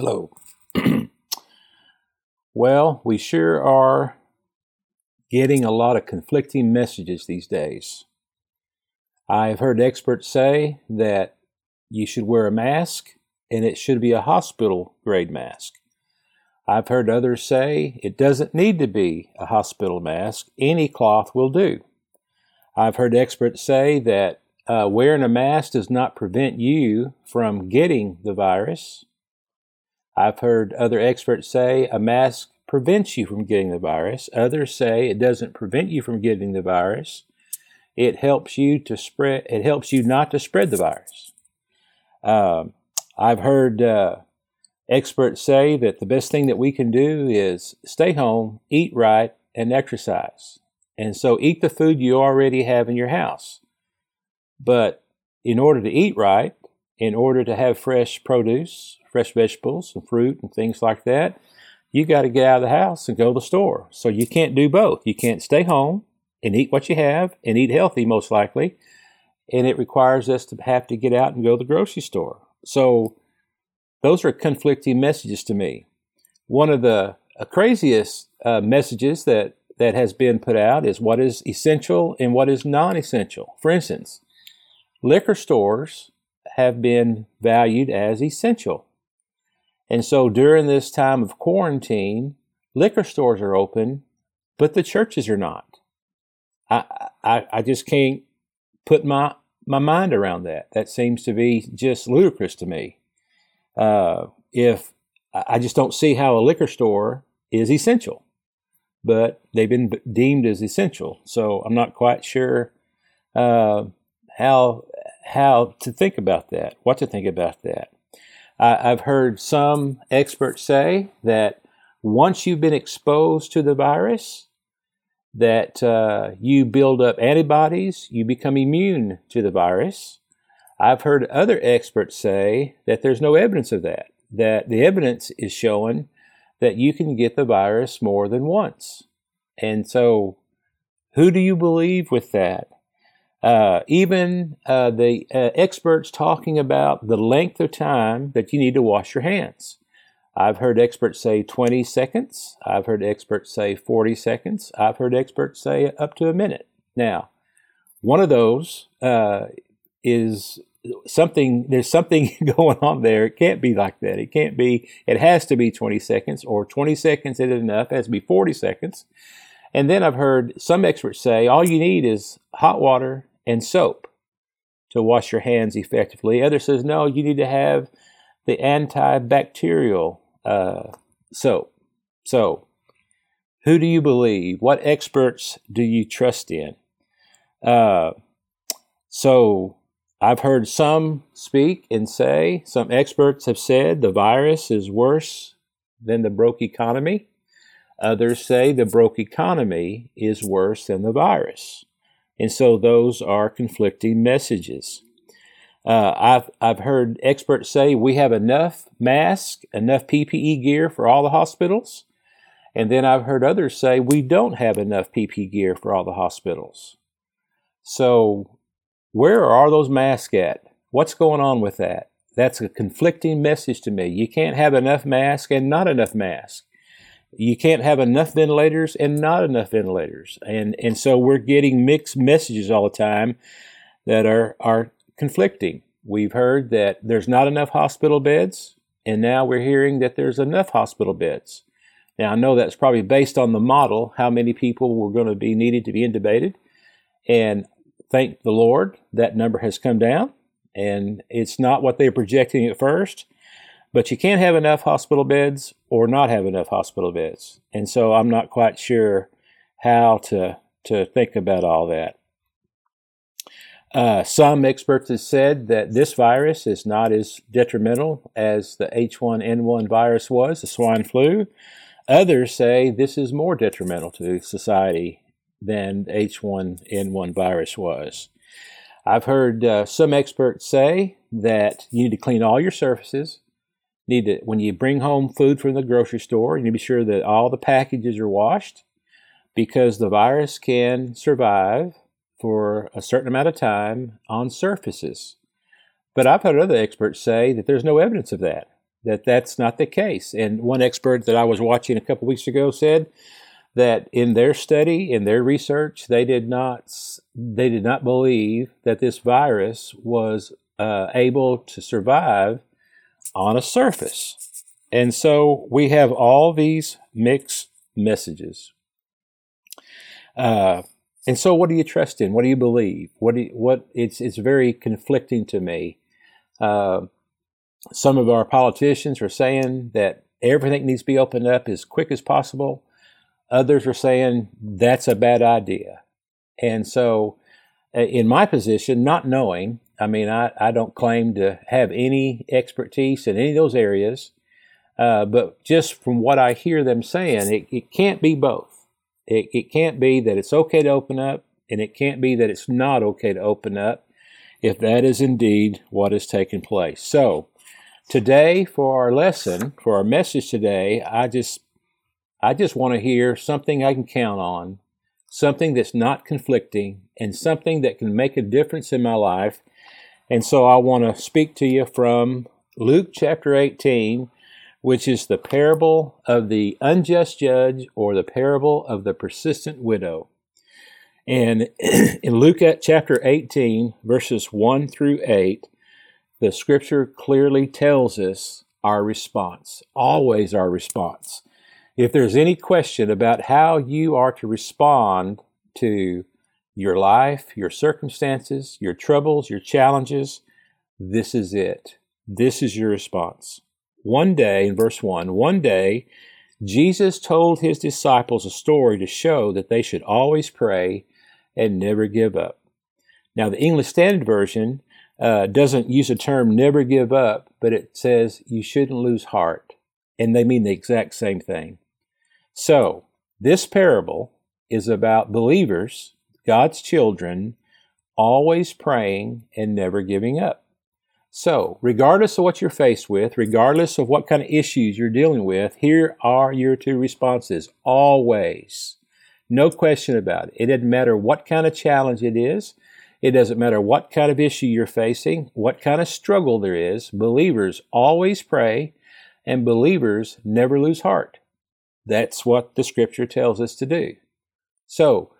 Hello. well, we sure are getting a lot of conflicting messages these days. I've heard experts say that you should wear a mask and it should be a hospital grade mask. I've heard others say it doesn't need to be a hospital mask, any cloth will do. I've heard experts say that uh, wearing a mask does not prevent you from getting the virus. I've heard other experts say a mask prevents you from getting the virus. Others say it doesn't prevent you from getting the virus. It helps you to spread. It helps you not to spread the virus. Um, I've heard uh, experts say that the best thing that we can do is stay home, eat right, and exercise. And so eat the food you already have in your house. But in order to eat right, in order to have fresh produce, fresh vegetables and fruit and things like that, you got to get out of the house and go to the store. So you can't do both. You can't stay home and eat what you have and eat healthy, most likely. And it requires us to have to get out and go to the grocery store. So those are conflicting messages to me. One of the uh, craziest uh, messages that, that has been put out is what is essential and what is non essential. For instance, liquor stores have been valued as essential. And so during this time of quarantine, liquor stores are open, but the churches are not. I, I, I just can't put my, my mind around that. That seems to be just ludicrous to me. Uh, if I just don't see how a liquor store is essential, but they've been deemed as essential. So I'm not quite sure uh, how how to think about that, what to think about that. I've heard some experts say that once you've been exposed to the virus, that uh, you build up antibodies, you become immune to the virus. I've heard other experts say that there's no evidence of that, that the evidence is showing that you can get the virus more than once. And so, who do you believe with that? Uh, even uh, the uh, experts talking about the length of time that you need to wash your hands. I've heard experts say 20 seconds. I've heard experts say 40 seconds. I've heard experts say up to a minute. Now, one of those uh, is something, there's something going on there. It can't be like that. It can't be, it has to be 20 seconds or 20 seconds isn't enough. It has to be 40 seconds. And then I've heard some experts say all you need is hot water and soap to wash your hands effectively. Others says no, you need to have the antibacterial uh, soap. So, who do you believe? What experts do you trust in? Uh, so, I've heard some speak and say, some experts have said the virus is worse than the broke economy. Others say the broke economy is worse than the virus. And so those are conflicting messages. Uh, I've, I've heard experts say we have enough masks, enough PPE gear for all the hospitals. And then I've heard others say we don't have enough PPE gear for all the hospitals. So, where are those masks at? What's going on with that? That's a conflicting message to me. You can't have enough masks and not enough masks you can't have enough ventilators and not enough ventilators. And, and so we're getting mixed messages all the time that are, are conflicting. We've heard that there's not enough hospital beds, and now we're hearing that there's enough hospital beds. Now, I know that's probably based on the model, how many people were going to be needed to be intubated. And thank the Lord, that number has come down, and it's not what they were projecting at first. But you can't have enough hospital beds or not have enough hospital beds. And so I'm not quite sure how to, to think about all that. Uh, some experts have said that this virus is not as detrimental as the H1N1 virus was, the swine flu. Others say this is more detrimental to society than H1N1 virus was. I've heard uh, some experts say that you need to clean all your surfaces, need to when you bring home food from the grocery store, you need to be sure that all the packages are washed because the virus can survive for a certain amount of time on surfaces. But I've heard other experts say that there's no evidence of that. that that's not the case. And one expert that I was watching a couple weeks ago said that in their study, in their research, they did not they did not believe that this virus was uh, able to survive on a surface. And so we have all these mixed messages. Uh, and so, what do you trust in? What do you believe? What you, what? It's it's very conflicting to me. Uh, some of our politicians are saying that everything needs to be opened up as quick as possible. Others are saying that's a bad idea. And so, uh, in my position, not knowing, I mean, I, I don't claim to have any expertise in any of those areas, uh, but just from what I hear them saying, it, it can't be both. It, it can't be that it's okay to open up, and it can't be that it's not okay to open up if that is indeed what has taken place. So, today for our lesson, for our message today, I just I just want to hear something I can count on, something that's not conflicting, and something that can make a difference in my life. And so I want to speak to you from Luke chapter 18, which is the parable of the unjust judge or the parable of the persistent widow. And in Luke at chapter 18, verses 1 through 8, the scripture clearly tells us our response, always our response. If there's any question about how you are to respond to your life, your circumstances, your troubles, your challenges, this is it. This is your response. One day, in verse 1, one day, Jesus told his disciples a story to show that they should always pray and never give up. Now, the English Standard Version uh, doesn't use the term never give up, but it says you shouldn't lose heart. And they mean the exact same thing. So, this parable is about believers, God's children, always praying and never giving up. So, regardless of what you're faced with, regardless of what kind of issues you're dealing with, here are your two responses. Always. No question about it. It doesn't matter what kind of challenge it is. It doesn't matter what kind of issue you're facing, what kind of struggle there is. Believers always pray, and believers never lose heart. That's what the scripture tells us to do. So,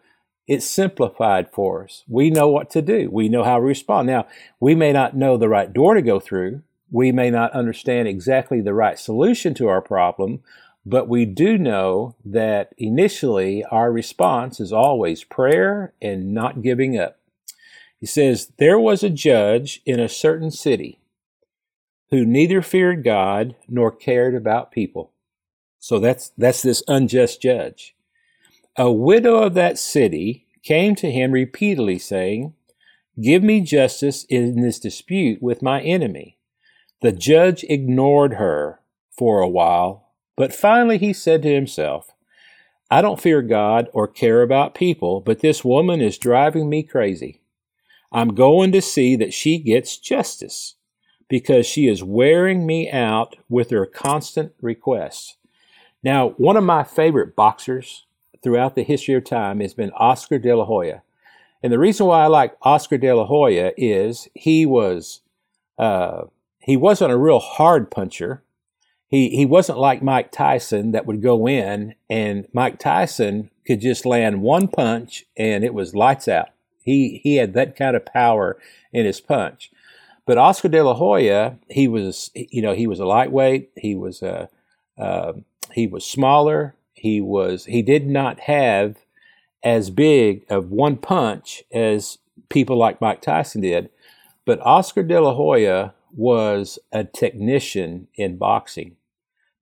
it's simplified for us. We know what to do. We know how to respond. Now, we may not know the right door to go through. We may not understand exactly the right solution to our problem, but we do know that initially our response is always prayer and not giving up. He says, There was a judge in a certain city who neither feared God nor cared about people. So that's, that's this unjust judge. A widow of that city came to him repeatedly, saying, Give me justice in this dispute with my enemy. The judge ignored her for a while, but finally he said to himself, I don't fear God or care about people, but this woman is driving me crazy. I'm going to see that she gets justice because she is wearing me out with her constant requests. Now, one of my favorite boxers throughout the history of time has been Oscar de la Hoya. And the reason why I like Oscar de la Hoya is he was uh, he wasn't a real hard puncher. He he wasn't like Mike Tyson that would go in and Mike Tyson could just land one punch and it was lights out. He he had that kind of power in his punch. But Oscar de la Hoya, he was you know he was a lightweight. He was a uh, he was smaller he was he did not have as big of one punch as people like Mike Tyson did, but Oscar De La Hoya was a technician in boxing.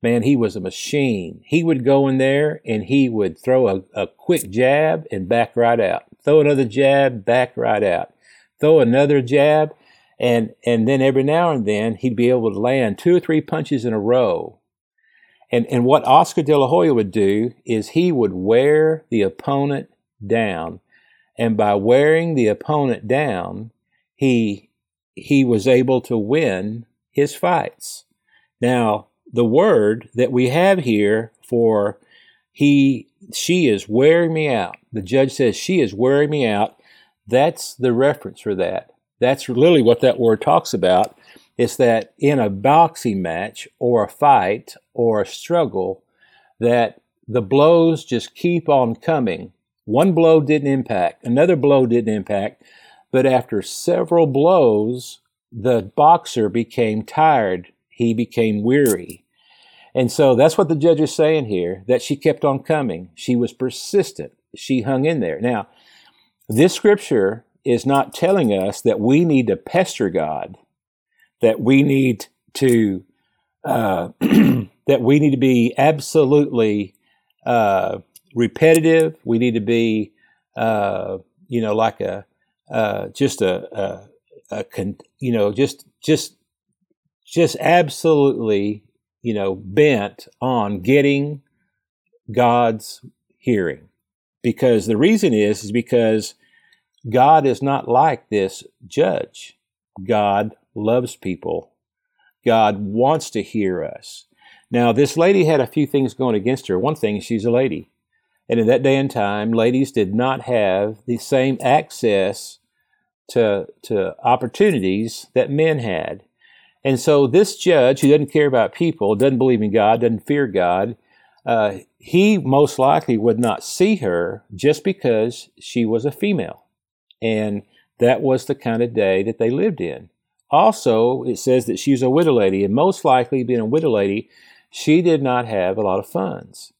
Man, he was a machine. He would go in there and he would throw a, a quick jab and back right out. Throw another jab, back right out. Throw another jab, and and then every now and then he'd be able to land two or three punches in a row and, and what Oscar De La Hoya would do is he would wear the opponent down. And by wearing the opponent down, he, he was able to win his fights. Now, the word that we have here for he, she is wearing me out. The judge says she is wearing me out. That's the reference for that. That's literally what that word talks about. Is that in a boxing match or a fight or a struggle, that the blows just keep on coming. One blow didn't impact, another blow didn't impact, but after several blows, the boxer became tired. He became weary. And so that's what the judge is saying here that she kept on coming. She was persistent. She hung in there. Now, this scripture is not telling us that we need to pester God, that we need to uh, that we need to be absolutely uh, repetitive. We need to be, uh, you know, like a uh, just a, a, a con, you know, just just just absolutely, you know, bent on getting God's hearing. Because the reason is is because God is not like this judge. God loves people. God wants to hear us. Now, this lady had a few things going against her. One thing, she's a lady. And in that day and time, ladies did not have the same access to, to opportunities that men had. And so this judge, who doesn't care about people, doesn't believe in God, doesn't fear God, uh, he most likely would not see her just because she was a female. And that was the kind of day that they lived in. Also, it says that she was a widow lady, and most likely, being a widow lady, she did not have a lot of funds.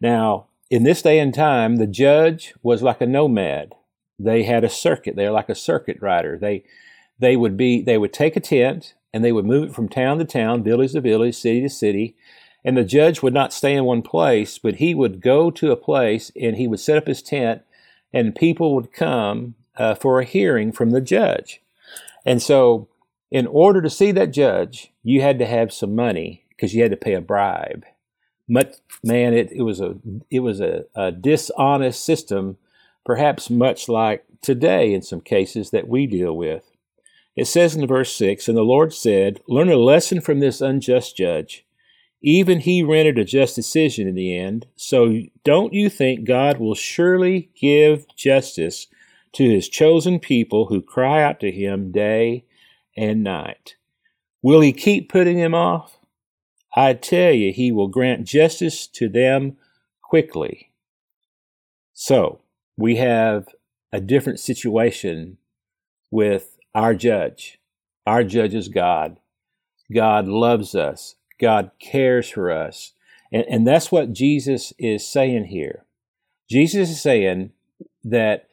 Now, in this day and time, the judge was like a nomad. They had a circuit. They're like a circuit rider. They they would be they would take a tent and they would move it from town to town, village to village, city to city, and the judge would not stay in one place, but he would go to a place and he would set up his tent, and people would come uh, for a hearing from the judge. And so, in order to see that judge, you had to have some money because you had to pay a bribe. Much man it, it was a it was a, a dishonest system perhaps much like today in some cases that we deal with. It says in verse 6 and the lord said learn a lesson from this unjust judge. Even he rendered a just decision in the end. So don't you think god will surely give justice to his chosen people who cry out to him day and night will he keep putting them off I tell you, he will grant justice to them quickly. So, we have a different situation with our judge. Our judge is God. God loves us. God cares for us. And, and that's what Jesus is saying here. Jesus is saying that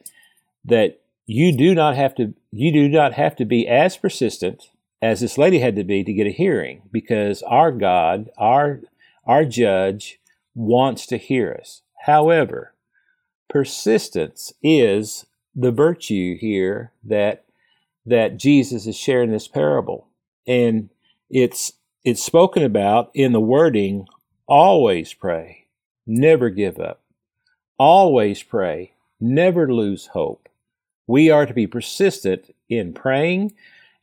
that you do not have to you do not have to be as persistent as this lady had to be to get a hearing because our God, our, our judge, wants to hear us. However, persistence is the virtue here that that Jesus is sharing this parable. And it's it's spoken about in the wording always pray, never give up. Always pray, never lose hope. We are to be persistent in praying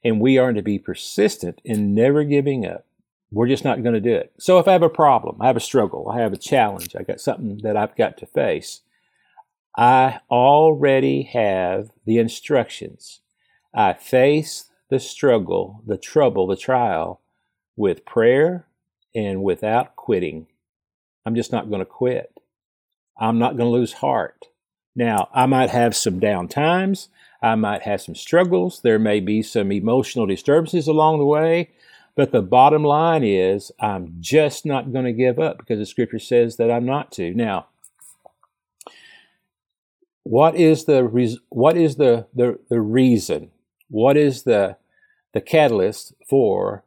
and we are to be persistent in never giving up. We're just not going to do it. So if I have a problem, I have a struggle, I have a challenge, I got something that I've got to face, I already have the instructions. I face the struggle, the trouble, the trial with prayer and without quitting. I'm just not going to quit. I'm not going to lose heart. Now, I might have some down times. I might have some struggles. There may be some emotional disturbances along the way. But the bottom line is, I'm just not going to give up because the scripture says that I'm not to. Now, what is the what is the, the, the reason? What is the the catalyst for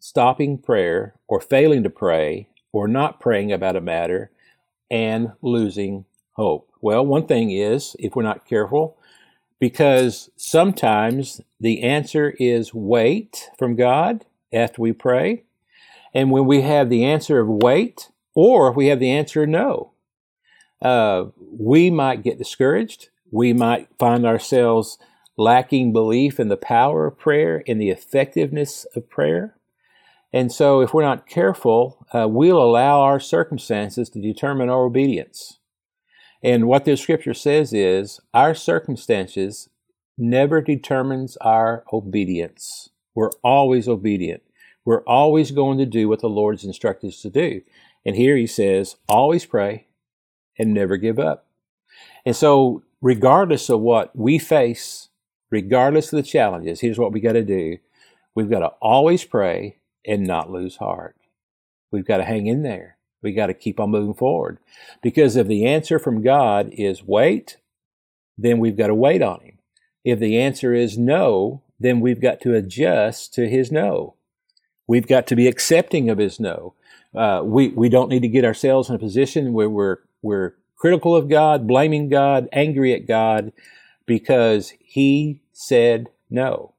stopping prayer or failing to pray or not praying about a matter and losing hope? Well, one thing is, if we're not careful, because sometimes the answer is wait from God after we pray. And when we have the answer of wait, or if we have the answer no, uh, we might get discouraged. We might find ourselves lacking belief in the power of prayer, in the effectiveness of prayer. And so, if we're not careful, uh, we'll allow our circumstances to determine our obedience. And what the scripture says is our circumstances never determines our obedience. We're always obedient. We're always going to do what the Lord's instructed us to do. And here he says, always pray and never give up. And so, regardless of what we face, regardless of the challenges, here's what we got to do. We've got to always pray and not lose heart. We've got to hang in there. We got to keep on moving forward. Because if the answer from God is wait, then we've got to wait on Him. If the answer is no, then we've got to adjust to His no. We've got to be accepting of His no. Uh, we we don't need to get ourselves in a position where we're we're critical of God, blaming God, angry at God, because He said no.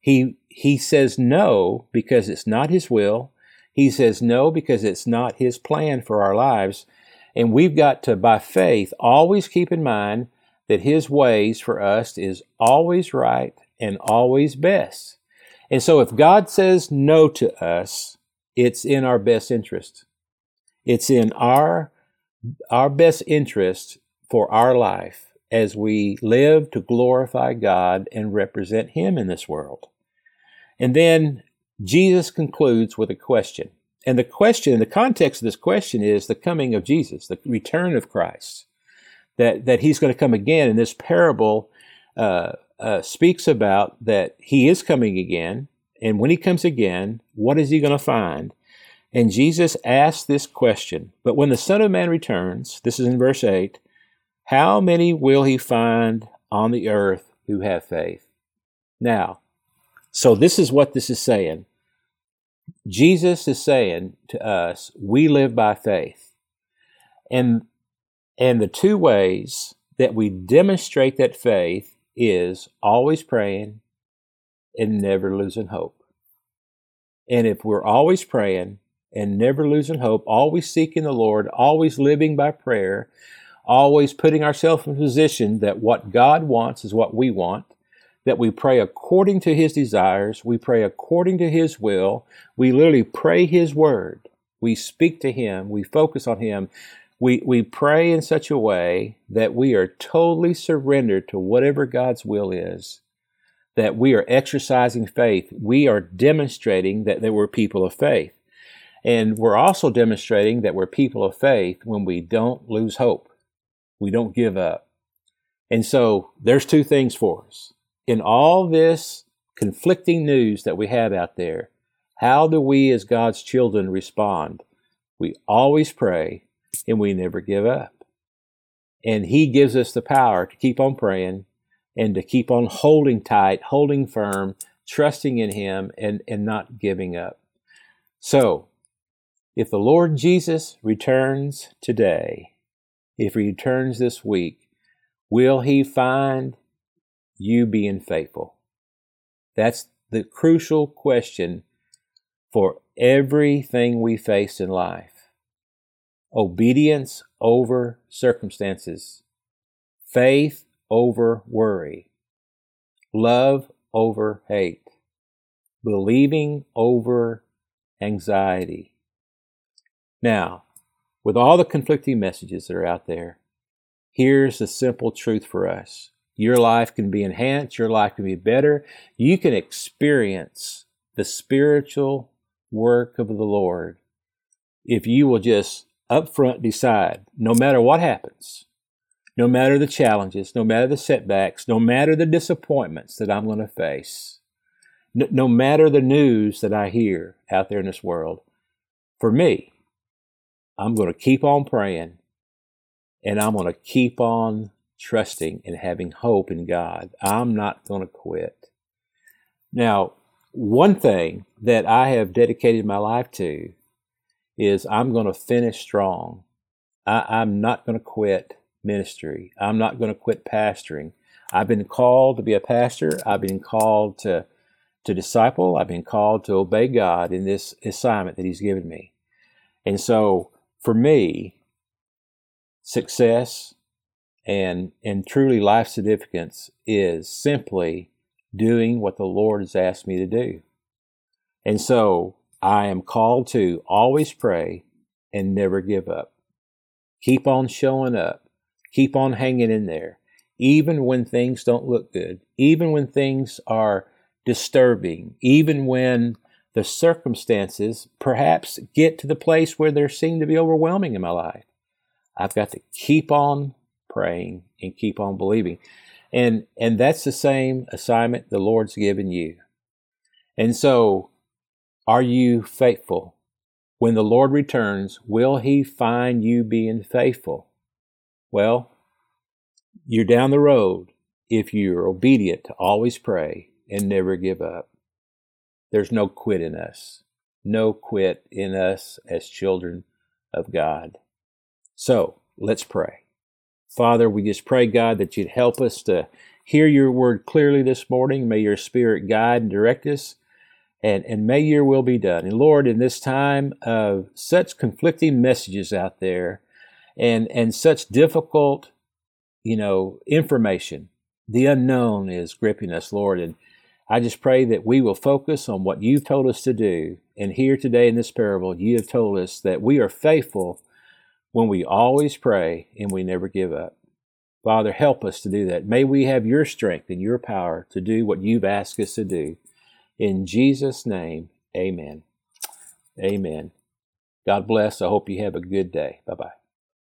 He he says no because it's not His will. He says no because it's not His plan for our lives. And we've got to, by faith, always keep in mind that His ways for us is always right and always best. And so if God says no to us, it's in our best interest. It's in our, our best interest for our life as we live to glorify God and represent Him in this world. And then Jesus concludes with a question. And the question, the context of this question is the coming of Jesus, the return of Christ, that, that he's going to come again. And this parable uh, uh, speaks about that he is coming again. And when he comes again, what is he going to find? And Jesus asks this question But when the Son of Man returns, this is in verse 8, how many will he find on the earth who have faith? Now, so this is what this is saying. Jesus is saying to us, we live by faith. And and the two ways that we demonstrate that faith is always praying and never losing hope. And if we're always praying and never losing hope, always seeking the Lord, always living by prayer, always putting ourselves in a position that what God wants is what we want, that we pray according to His desires, we pray according to His will, we literally pray His word, we speak to Him, we focus on Him. We, we pray in such a way that we are totally surrendered to whatever God's will is, that we are exercising faith. We are demonstrating that, that we're people of faith. And we're also demonstrating that we're people of faith when we don't lose hope. We don't give up. And so there's two things for us in all this conflicting news that we have out there, how do we as God's children respond? We always pray and we never give up. And He gives us the power to keep on praying and to keep on holding tight, holding firm, trusting in Him, and, and not giving up. So, if the Lord Jesus returns today, if He returns this week, will He find you being faithful? That's the crucial question for everything we face in life. Obedience over circumstances, faith over worry, love over hate, believing over anxiety. Now, with all the conflicting messages that are out there, here's the simple truth for us your life can be enhanced, your life can be better. You can experience the spiritual work of the Lord if you will just upfront decide no matter what happens, no matter the challenges, no matter the setbacks, no matter the disappointments that I'm going to face, no, no matter the news that I hear out there in this world, for me, I'm going to keep on praying and I'm going to keep on trusting and having hope in God. I'm not going to quit. Now, one thing that I have dedicated my life to is I'm going to finish strong. I, am not going to quit ministry. I'm not going to quit pastoring. I've been called to be a pastor. I've been called to to disciple. I've been called to obey God in this assignment that He's given me. And so, for me, success and and truly life significance is simply doing what the Lord has asked me to do. And so I am called to always pray and never give up. Keep on showing up. Keep on hanging in there. Even when things don't look good, even when things are disturbing, even when the circumstances perhaps get to the place where they seem to be overwhelming in my life. I've got to keep on praying and keep on believing. And and that's the same assignment the Lord's given you. And so are you faithful? When the Lord returns, will he find you being faithful? Well, you're down the road if you're obedient to always pray and never give up. There's no quit in us. No quit in us as children of God. So let's pray. Father, we just pray, God, that you'd help us to hear your word clearly this morning. May your spirit guide and direct us, and, and may your will be done. And Lord, in this time of such conflicting messages out there and, and such difficult, you know, information, the unknown is gripping us, Lord. And I just pray that we will focus on what you've told us to do. And here today in this parable, you have told us that we are faithful when we always pray and we never give up. Father, help us to do that. May we have your strength and your power to do what you've asked us to do. In Jesus' name, amen. Amen. God bless. I hope you have a good day. Bye bye.